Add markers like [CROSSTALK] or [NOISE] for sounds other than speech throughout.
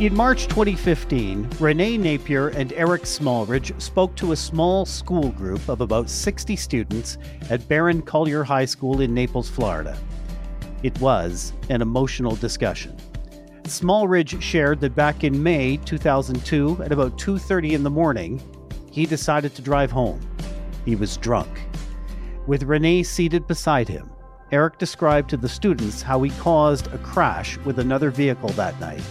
In March 2015, Renee Napier and Eric Smallridge spoke to a small school group of about 60 students at Barron Collier High School in Naples, Florida. It was an emotional discussion. Smallridge shared that back in May 2002 at about 2:30 in the morning, he decided to drive home. He was drunk. With Renee seated beside him, Eric described to the students how he caused a crash with another vehicle that night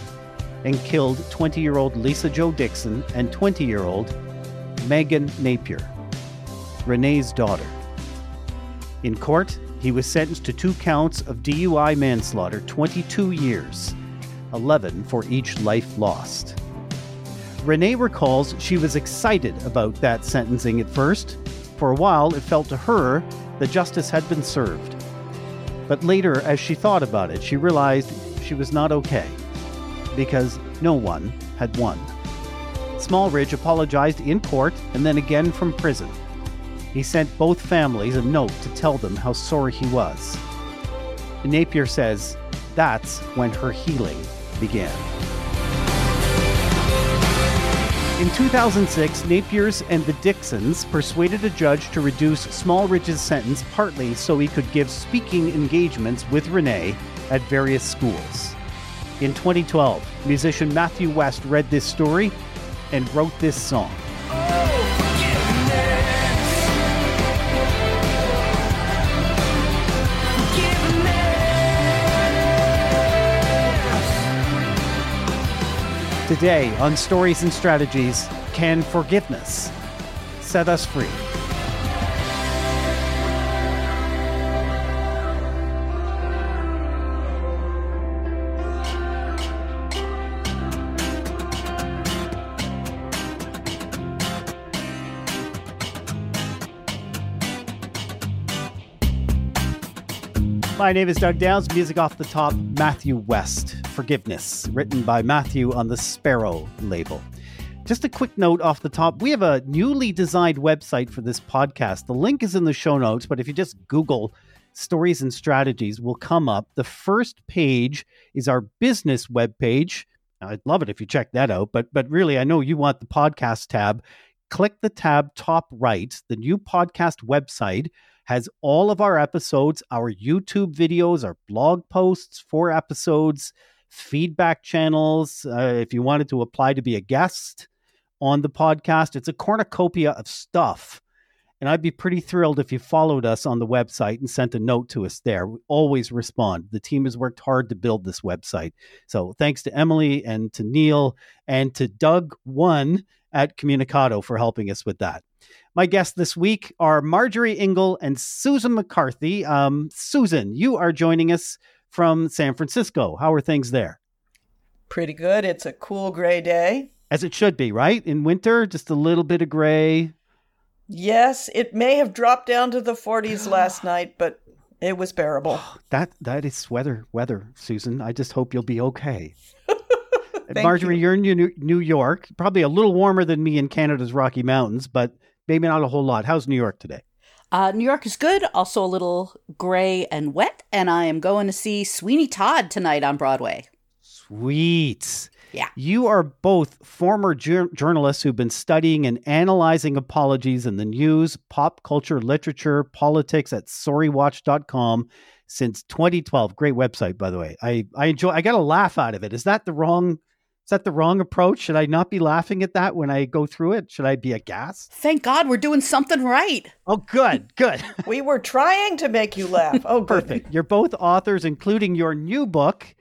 and killed 20 year old Lisa Jo Dixon and 20 year old Meagan Napier, Renee's daughter. In court, he was sentenced to two counts of DUI manslaughter, 22 years, 11 for each life lost. Renee recalls she was excited about that sentencing at first. For a while, it felt to her that justice had been served. But later, as she thought about it, she realized she was not okay because no one had won. Smallridge apologized in court and then again from prison. He sent both families a note to tell them how sorry he was. Napier says that's when her healing began. In 2006, Napier's and the Dixons persuaded a judge to reduce Smallridge's sentence partly so he could give speaking engagements with Renee at various schools. In 2012, musician Matthew West read this story and wrote this song. Today on Stories and Strategies, can forgiveness set us free? My name is Doug Downs. Music off the top, Matthew West. Forgiveness, written by Matthew on the Sparrow label. Just a quick note off the top we have a newly designed website for this podcast. The link is in the show notes, but if you just Google stories and strategies, will come up. The first page is our business webpage. I'd love it if you check that out, but but really, I know you want the podcast tab. Click the tab top right, the new podcast website has all of our episodes, our YouTube videos, our blog posts for episodes, feedback channels. Uh, if you wanted to apply to be a guest on the podcast, it's a cornucopia of stuff. And I'd be pretty thrilled if you followed us on the website and sent a note to us there. We always respond. The team has worked hard to build this website. So thanks to Emily and to Neil and to Doug One at Communicado for helping us with that. My guests this week are Marjorie Ingall and Susan McCarthy. Um, Susan, you are joining us from San Francisco. How are things there? Pretty good. It's a cool gray day. As it should be, right? In winter, just a little bit of gray. Yes, it may have dropped down to the 40s [GASPS] last night, but it was bearable. [GASPS] that that is weather weather, Susan. I just hope you'll be okay. Marjorie, you. are in New, New York, probably a little warmer than me in Canada's Rocky Mountains, but maybe not a whole lot. How's New York today? Uh, New York is good, also a little gray and wet, and I am going to see Sweeney Todd tonight on Broadway. Sweet. Yeah. You are both former jur- journalists who've been studying and analyzing apologies in the news, pop culture, literature, politics at sorrywatch.com since 2012. Great website, by the way. I, I enjoy, I got a laugh out of it. Is that the wrong is that the wrong approach? Should I not be laughing at that when I go through it? Should I be aghast? Thank God we're doing something right. Oh, good, good. [LAUGHS] we were trying to make you laugh. Oh, perfect. You're both authors, including your new book,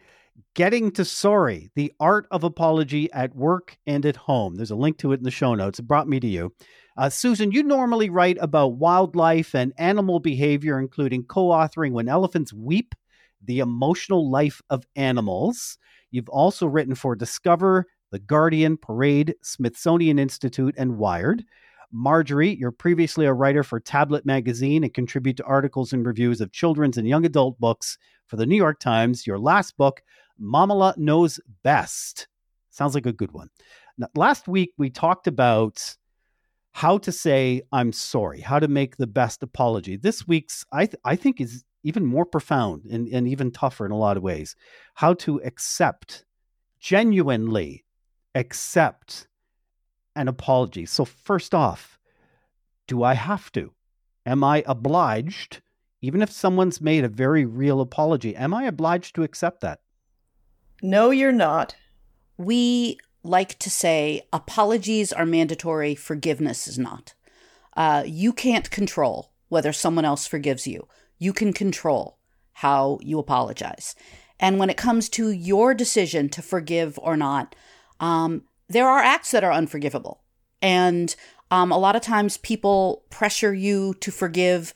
Getting to Sorry The Art of Apology at Work and at Home. There's a link to it in the show notes. It brought me to you. Uh, Susan, you normally write about wildlife and animal behavior, including co authoring When Elephants Weep The Emotional Life of Animals. You've also written for Discover, The Guardian, Parade, Smithsonian Institute, and Wired. Marjorie, you're previously a writer for Tablet Magazine and contribute to articles and reviews of children's and young adult books for the New York Times. Your last book, Mamaleh Knows Best. Sounds like a good one. Now, last week, we talked about how to say, I'm sorry, how to make the best apology. This week's, I, th- I think, is even more profound and, and even tougher in a lot of ways. How to accept genuinely accept an apology. So, first off, do I have to? Am I obliged, even if someone's made a very real apology, am I obliged to accept that? No, you're not. We like to say apologies are mandatory, forgiveness is not. Uh, you can't control whether someone else forgives you. You can control how you apologize. And when it comes to your decision to forgive or not, um, there are acts that are unforgivable. And um, a lot of times people pressure you to forgive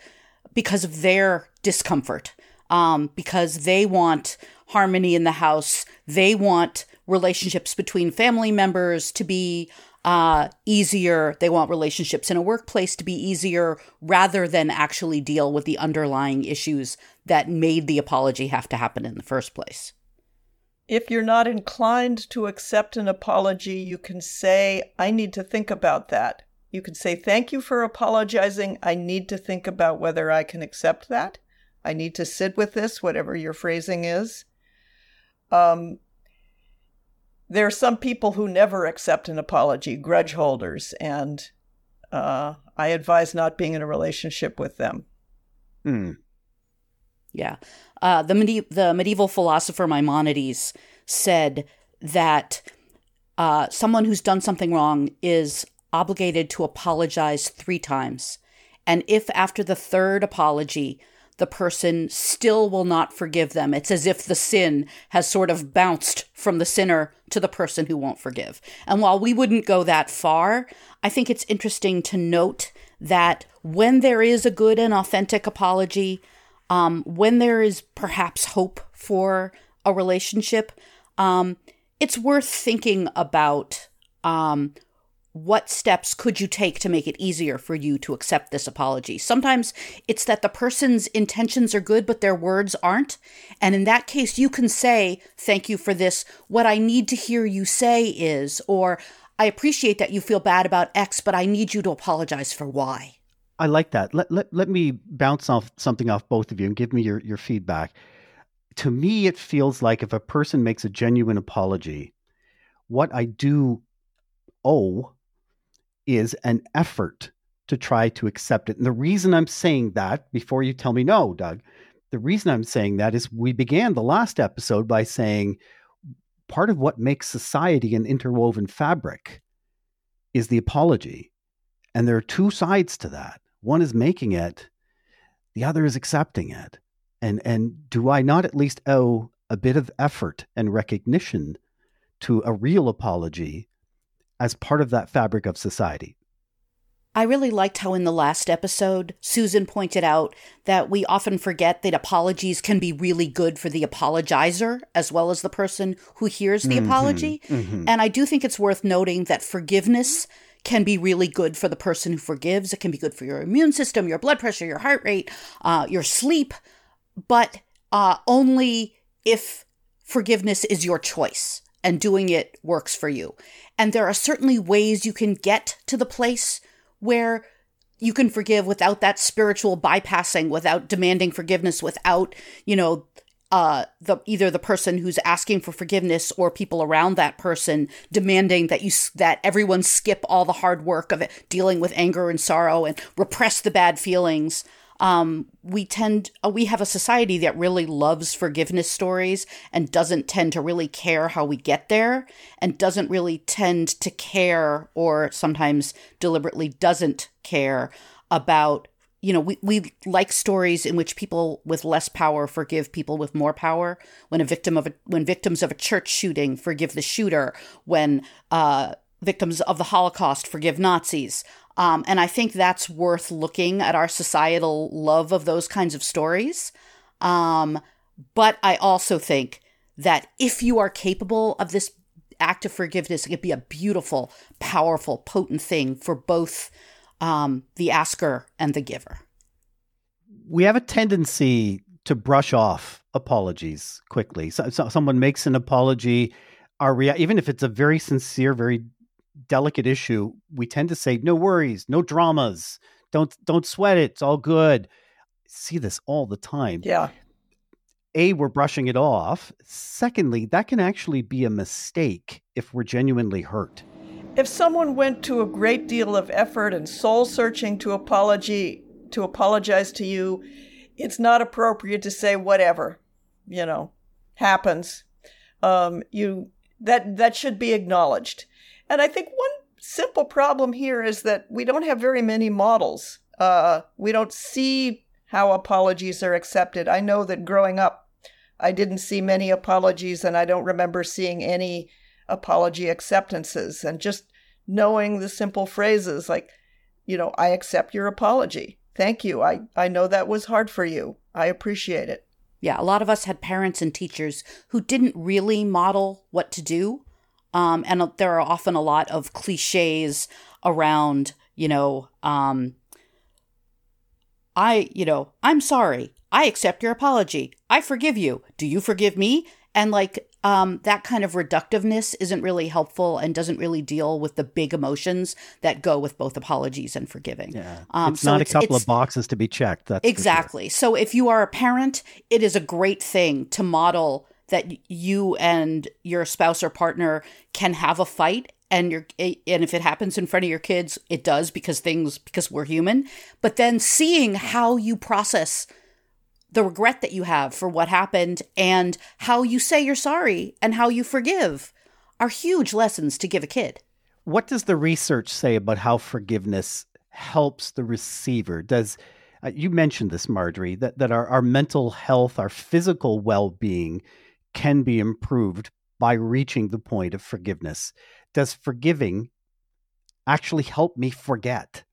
because of their discomfort, um, because they want harmony in the house. They want relationships between family members to be uh, easier. They want relationships in a workplace to be easier rather than actually deal with the underlying issues that made the apology have to happen in the first place. If you're not inclined to accept an apology, you can say, I need to think about that. You can say, Thank you for apologizing. I need to think about whether I can accept that. I need to sit with this, whatever your phrasing is. Um, there are some people who never accept an apology, grudge holders, and uh, I advise not being in a relationship with them. Hmm. Yeah. Uh, the, medi- the medieval philosopher Maimonides said that uh, someone who's done something wrong is obligated to apologize three times. And if after the third apology, the person still will not forgive them. It's as if the sin has sort of bounced from the sinner to the person who won't forgive. And while we wouldn't go that far, I think it's interesting to note that when there is a good and authentic apology, um, when there is perhaps hope for a relationship, um, it's worth thinking about um, what steps could you take to make it easier for you to accept this apology? Sometimes it's that the person's intentions are good, but their words aren't. And in that case, you can say, Thank you for this. What I need to hear you say is, or I appreciate that you feel bad about X, but I need you to apologize for Y. I like that. Let, let, let me bounce off something off both of you and give me your, your feedback. To me, it feels like if a person makes a genuine apology, what I do owe is an effort to try to accept it. And the reason I'm saying that, before you tell me no, Doug, the reason I'm saying that is we began the last episode by saying part of what makes society an interwoven fabric is the apology. And there are two sides to that. One is making it, the other is accepting it. And and do I not at least owe a bit of effort and recognition to a real apology as part of that fabric of society. I really liked how in the last episode, Susan pointed out that we often forget that apologies can be really good for the apologizer as well as the person who hears the mm-hmm, apology. Mm-hmm. And I do think it's worth noting that forgiveness can be really good for the person who forgives. It can be good for your immune system, your blood pressure, your heart rate, uh, your sleep, but uh, only if forgiveness is your choice and doing it works for you. And there are certainly ways you can get to the place where you can forgive without that spiritual bypassing, without demanding forgiveness, without, you know, uh, the either the person who's asking for forgiveness or people around that person demanding that you that everyone skip all the hard work of it, dealing with anger and sorrow and repress the bad feelings um, we tend uh, we have a society that really loves forgiveness stories and doesn't tend to really care how we get there and doesn't really tend to care or sometimes deliberately doesn't care about you know we, we like stories in which people with less power forgive people with more power. When a victim of a when victims of a church shooting forgive the shooter. When uh, victims of the holocaust forgive nazis um, and I think that's worth looking at our societal love of those kinds of stories. Um, but I also think that if you are capable of this act of forgiveness, it could be a beautiful, powerful, potent thing for both um, the asker and the giver. We have a tendency to brush off apologies quickly. So, so someone makes an apology, our rea- even if it's a very sincere, very delicate issue, we tend to say, "No worries, no dramas, don't don't sweat it, it's all good." See this all the time. Yeah. A, we're brushing it off. Secondly, that can actually be a mistake if we're genuinely hurt. If someone went to a great deal of effort and soul searching to apology to apologize to you, it's not appropriate to say whatever, you know, happens. Um, you that that should be acknowledged. And I think one simple problem here is that we don't have very many models. Uh, we don't see how apologies are accepted. I know that growing up, I didn't see many apologies, and I don't remember seeing any apology acceptances. And just knowing the simple phrases like, you know, I accept your apology. Thank you. I, I know that was hard for you. I appreciate it. Yeah, a lot of us had parents and teachers who didn't really model what to do. Um, and there are often a lot of cliches around, you know, um, I, you know, I'm sorry. I accept your apology. I forgive you. Do you forgive me? And like um, that kind of reductiveness isn't really helpful and doesn't really deal with the big emotions that go with both apologies and forgiving. Yeah. Um, it's so not it's, a couple of boxes to be checked. That's exactly. Sure. So if you are a parent, it is a great thing to model that you and your spouse or partner can have a fight and you're and if it happens in front of your kids it does because things because we're human but then seeing how you process the regret that you have for what happened and how you say you're sorry and how you forgive are huge lessons to give a kid. What does the research say about how forgiveness helps the receiver? Does uh, you mentioned this, Marjorie, that, that our, our mental health, our physical well being can be improved by reaching the point of forgiveness. Does forgiving actually help me forget?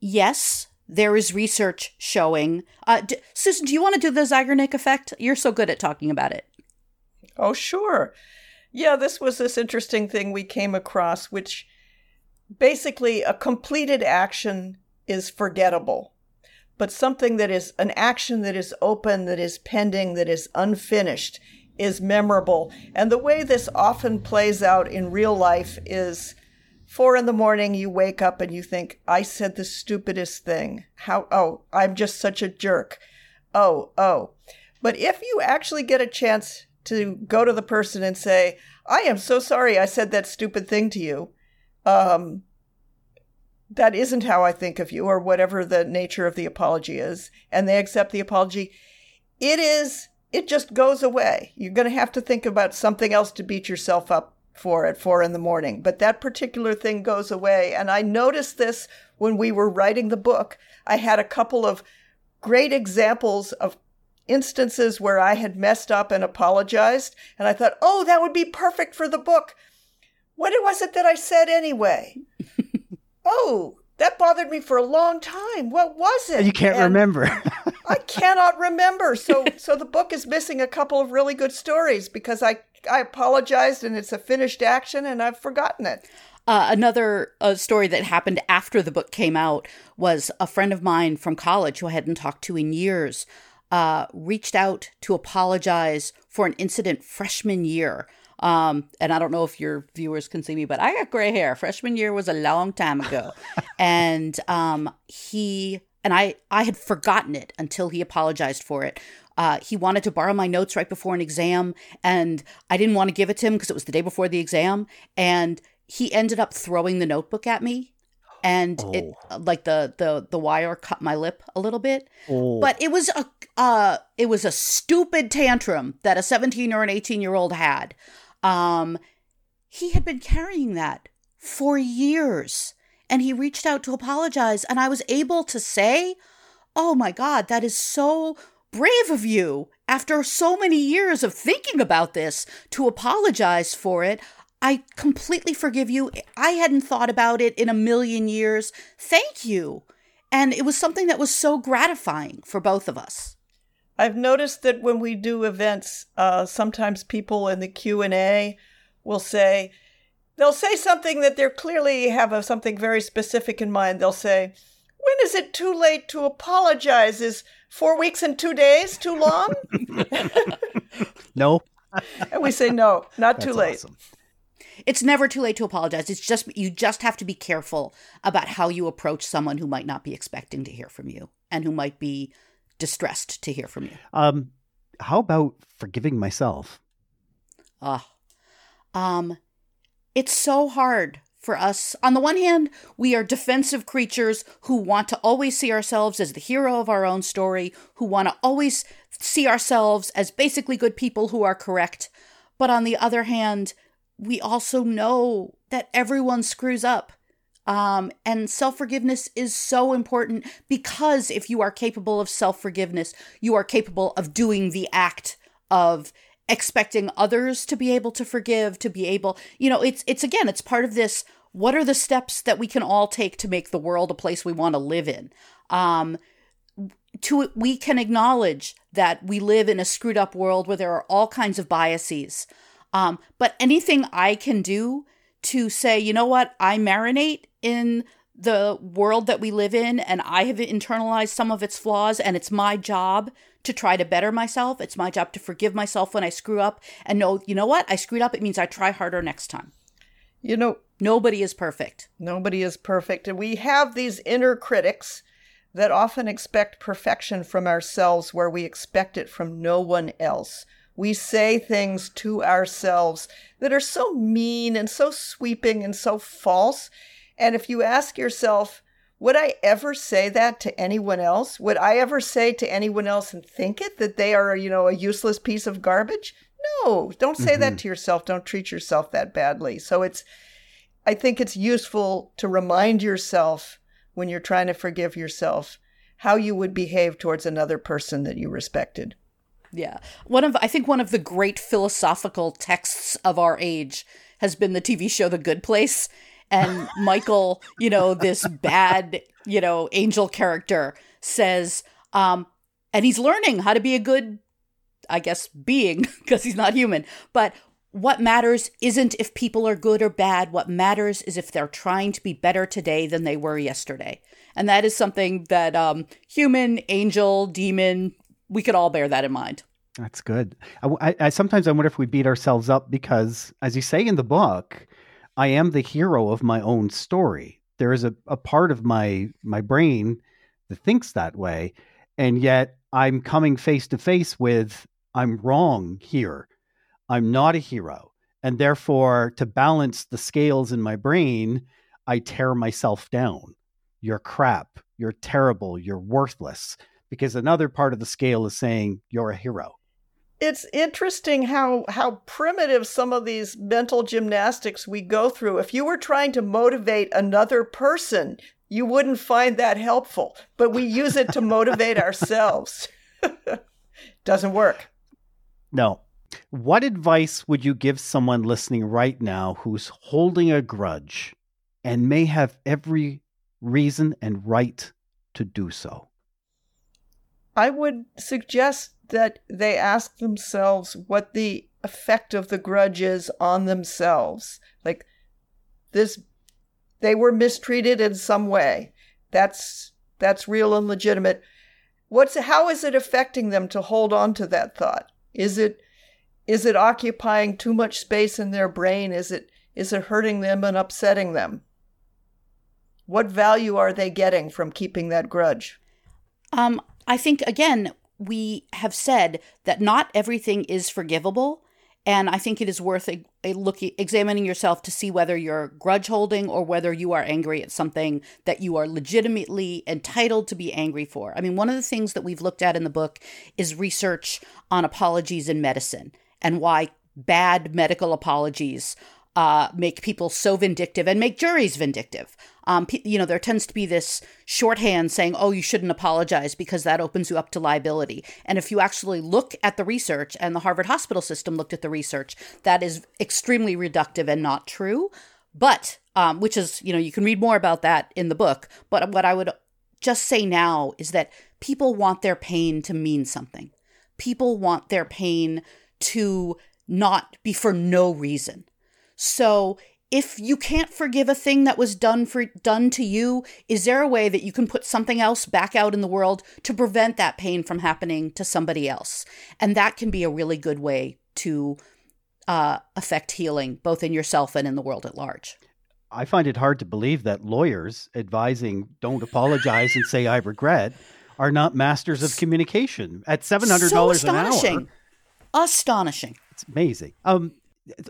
Yes, there is research showing. Uh, d- Susan, do you want to do the Zeigarnik effect? You're so good at talking about it. Oh, sure. Yeah, this was this interesting thing we came across, which basically a completed action is forgettable, but something that is an action that is open, that is pending, that is unfinished is memorable. And the way this often plays out in real life is four in the morning, you wake up and you think, I said the stupidest thing. How, oh, I'm just such a jerk. Oh, oh. But if you actually get a chance to go to the person and say, I am so sorry I said that stupid thing to you, um, that isn't how I think of you, or whatever the nature of the apology is, and they accept the apology, it is, it just goes away. You're going to have to think about something else to beat yourself up for at four in the morning. But that particular thing goes away. And I noticed this when we were writing the book. I had a couple of great examples of instances where I had messed up and apologized. And I thought, oh, that would be perfect for the book. What was it that I said anyway? Oh, that bothered me for a long time. What was it? You can't and remember. [LAUGHS] I cannot remember. So so the book is missing a couple of really good stories because I I apologized and it's a finished action and I've forgotten it. Uh, another uh, story that happened after the book came out was a friend of mine from college who I hadn't talked to in years uh, reached out to apologize for an incident freshman year. Um, and I don't know if your viewers can see me, but I got gray hair. Freshman year was a long time ago. [LAUGHS] and um, he and I I had forgotten it until he apologized for it. Uh, he wanted to borrow my notes right before an exam, and I didn't want to give it to him because it was the day before the exam. And he ended up throwing the notebook at me, and oh. it like the the the wire cut my lip a little bit. Oh. But it was a uh, it was a stupid tantrum that a seventeen or an eighteen year old had. Um, he had been carrying that for years, and he reached out to apologize, and I was able to say, "Oh my God, that is so." brave of you, after so many years of thinking about this, to apologize for it. I completely forgive you. I hadn't thought about it in a million years. Thank you. And it was something that was so gratifying for both of us. I've noticed that when we do events, uh, sometimes people in the Q and A will say, they'll say something that they're clearly have a, something very specific in mind. They'll say, "When is it too late to apologize? Is four weeks and two days too long? [LAUGHS] no. and we say no, not too late. Awesome. It's never too late to apologize. It's just you just have to be careful about how you approach someone who might not be expecting to hear from you and who might be distressed to hear from you. Um, how about forgiving myself? Ah, um, it's so hard for us. On the one hand, we are defensive creatures who want to always see ourselves as the hero of our own story, who want to always see ourselves as basically good people who are correct. But on the other hand, we also know that everyone screws up. Um, and self forgiveness is so important because if you are capable of self forgiveness, you are capable of doing the act of expecting others to be able to forgive, to be able, you know, it's, it's again, it's part of this. What are the steps that we can all take to make the world a place we want to live in? Um, to we can acknowledge that we live in a screwed up world where there are all kinds of biases. Um, but anything I can do to say, you know what, I marinate in the world that we live in and I have internalized some of its flaws and it's my job to try to better myself. It's my job to forgive myself when I screw up and know, you know what, I screwed up. It means I try harder next time. You know, nobody is perfect. Nobody is perfect. And we have these inner critics that often expect perfection from ourselves where we expect it from no one else. We say things to ourselves that are so mean and so sweeping and so false. And if you ask yourself, would I ever say that to anyone else? Would I ever say to anyone else and think it that they are, you know, a useless piece of garbage? No, don't say mm-hmm. that to yourself. Don't treat yourself that badly. So it's, I think it's useful to remind yourself when you're trying to forgive yourself how you would behave towards another person that you respected. Yeah. One of I think one of the great philosophical texts of our age has been the TV show The Good Place. And Michael, you know, this bad, you know, angel character says, um, and he's learning how to be a good, I guess, being [LAUGHS] because he's not human. But what matters isn't if people are good or bad. What matters is if they're trying to be better today than they were yesterday. And that is something that um, human, angel, demon, we could all bear that in mind. That's good. I, I, sometimes I wonder if we beat ourselves up because, as you say in the book, I am the hero of my own story. There is a, a part of my my brain that thinks that way, and yet I'm coming face to face with I'm wrong here. I'm not a hero, and therefore, to balance the scales in my brain, I tear myself down. You're crap. You're terrible. You're worthless because another part of the scale is saying you're a hero. It's interesting how how primitive some of these mental gymnastics we go through. If you were trying to motivate another person, you wouldn't find that helpful, but we use it to motivate ourselves. [LAUGHS] Doesn't work. No. What advice would you give someone listening right now who's holding a grudge and may have every reason and right to do so? I would suggest that they ask themselves what the effect of the grudge is on themselves. Like this they were mistreated in some way. That's that's real and legitimate. What's how is it affecting them to hold on to that thought? Is it is it occupying too much space in their brain? Is it is it hurting them and upsetting them? What value are they getting from keeping that grudge? Um, I think, again, we have said that not everything is forgivable. And I think it is worth a, a look examining yourself to see whether you're grudge holding or whether you are angry at something that you are legitimately entitled to be angry for. I mean, one of the things that we've looked at in the book is research on apologies in medicine and why bad medical apologies uh, make people so vindictive and make juries vindictive. Um, you know, there tends to be this shorthand saying, oh, you shouldn't apologize because that opens you up to liability. And if you actually look at the research, and the Harvard hospital system looked at the research, that is extremely reductive and not true. But, um, which is, you know, you can read more about that in the book. But what I would just say now is that people want their pain to mean something. People want their pain to not be for no reason. So if you can't forgive a thing that was done for done to you, is there a way that you can put something else back out in the world to prevent that pain from happening to somebody else? And that can be a really good way to uh, affect healing, both in yourself and in the world at large. I find it hard to believe that lawyers advising don't apologize and say I regret are not masters of communication at seven hundred So dollars an hour. astonishing. Astonishing. It's amazing. Um,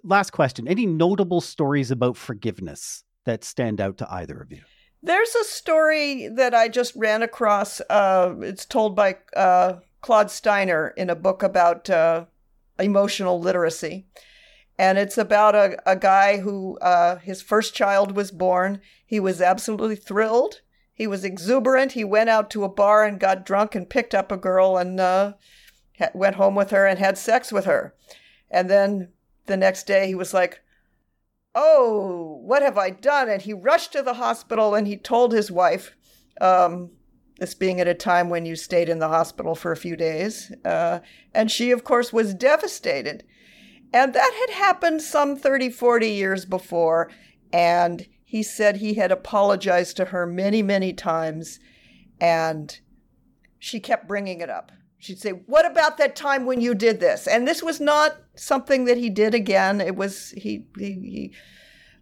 last question: Any notable stories about forgiveness that stand out to either of you? There's a story that I just ran across. Uh, it's told by uh, Claude Steiner in a book about uh, emotional literacy. And it's about a, a guy who uh, his first child was born. He was absolutely thrilled. He was exuberant. He went out to a bar and got drunk and picked up a girl and uh, went home with her and had sex with her. And then the next day he was like, Oh, what have I done? And he rushed to the hospital and he told his wife, um, this being at a time when you stayed in the hospital for a few days. Uh, and she, of course, was devastated. And that had happened some 30, 40 years before. And he said he had apologized to her many, many times. And she kept bringing it up. She'd say, What about that time when you did this? And this was not something that he did again. It was, he, he, he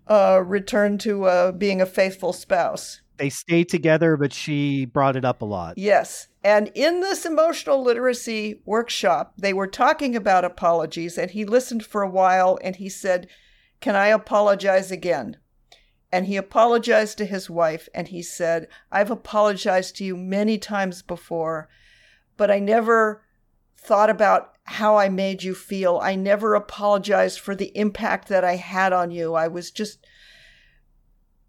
uh, returned to uh, being a faithful spouse. They stayed together, but she brought it up a lot. Yes. And in this emotional literacy workshop, they were talking about apologies, and he listened for a while and he said, Can I apologize again? And he apologized to his wife and he said, I've apologized to you many times before, but I never thought about how I made you feel. I never apologized for the impact that I had on you. I was just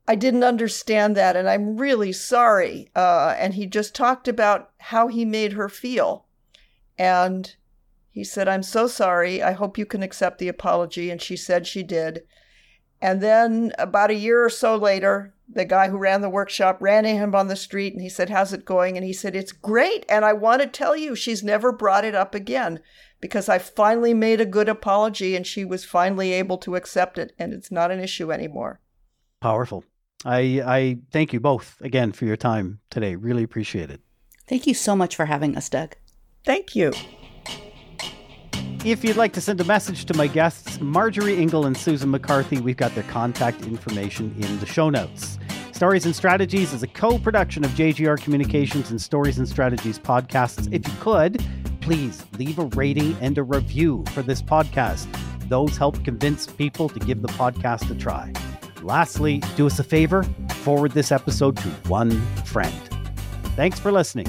I didn't understand that, and I'm really sorry. Uh, and he just talked about how he made her feel. And he said, I'm so sorry. I hope you can accept the apology. And she said she did. And then about a year or so later, the guy who ran the workshop ran into him on the street and he said, How's it going? And he said, It's great. And I want to tell you, she's never brought it up again because I finally made a good apology and she was finally able to accept it. And it's not an issue anymore. Powerful. I I thank you both again for your time today. Really appreciate it. Thank you so much for having us, Doug. Thank you. If you'd like to send a message to my guests, Marjorie Ingall and Susan McCarthy, we've got their contact information in the show notes. Stories and Strategies is a co production of JGR Communications and Stories and Strategies podcasts. If you could, please leave a rating and a review for this podcast. Those help convince people to give the podcast a try. Lastly, do us a favor forward this episode to one friend. Thanks for listening.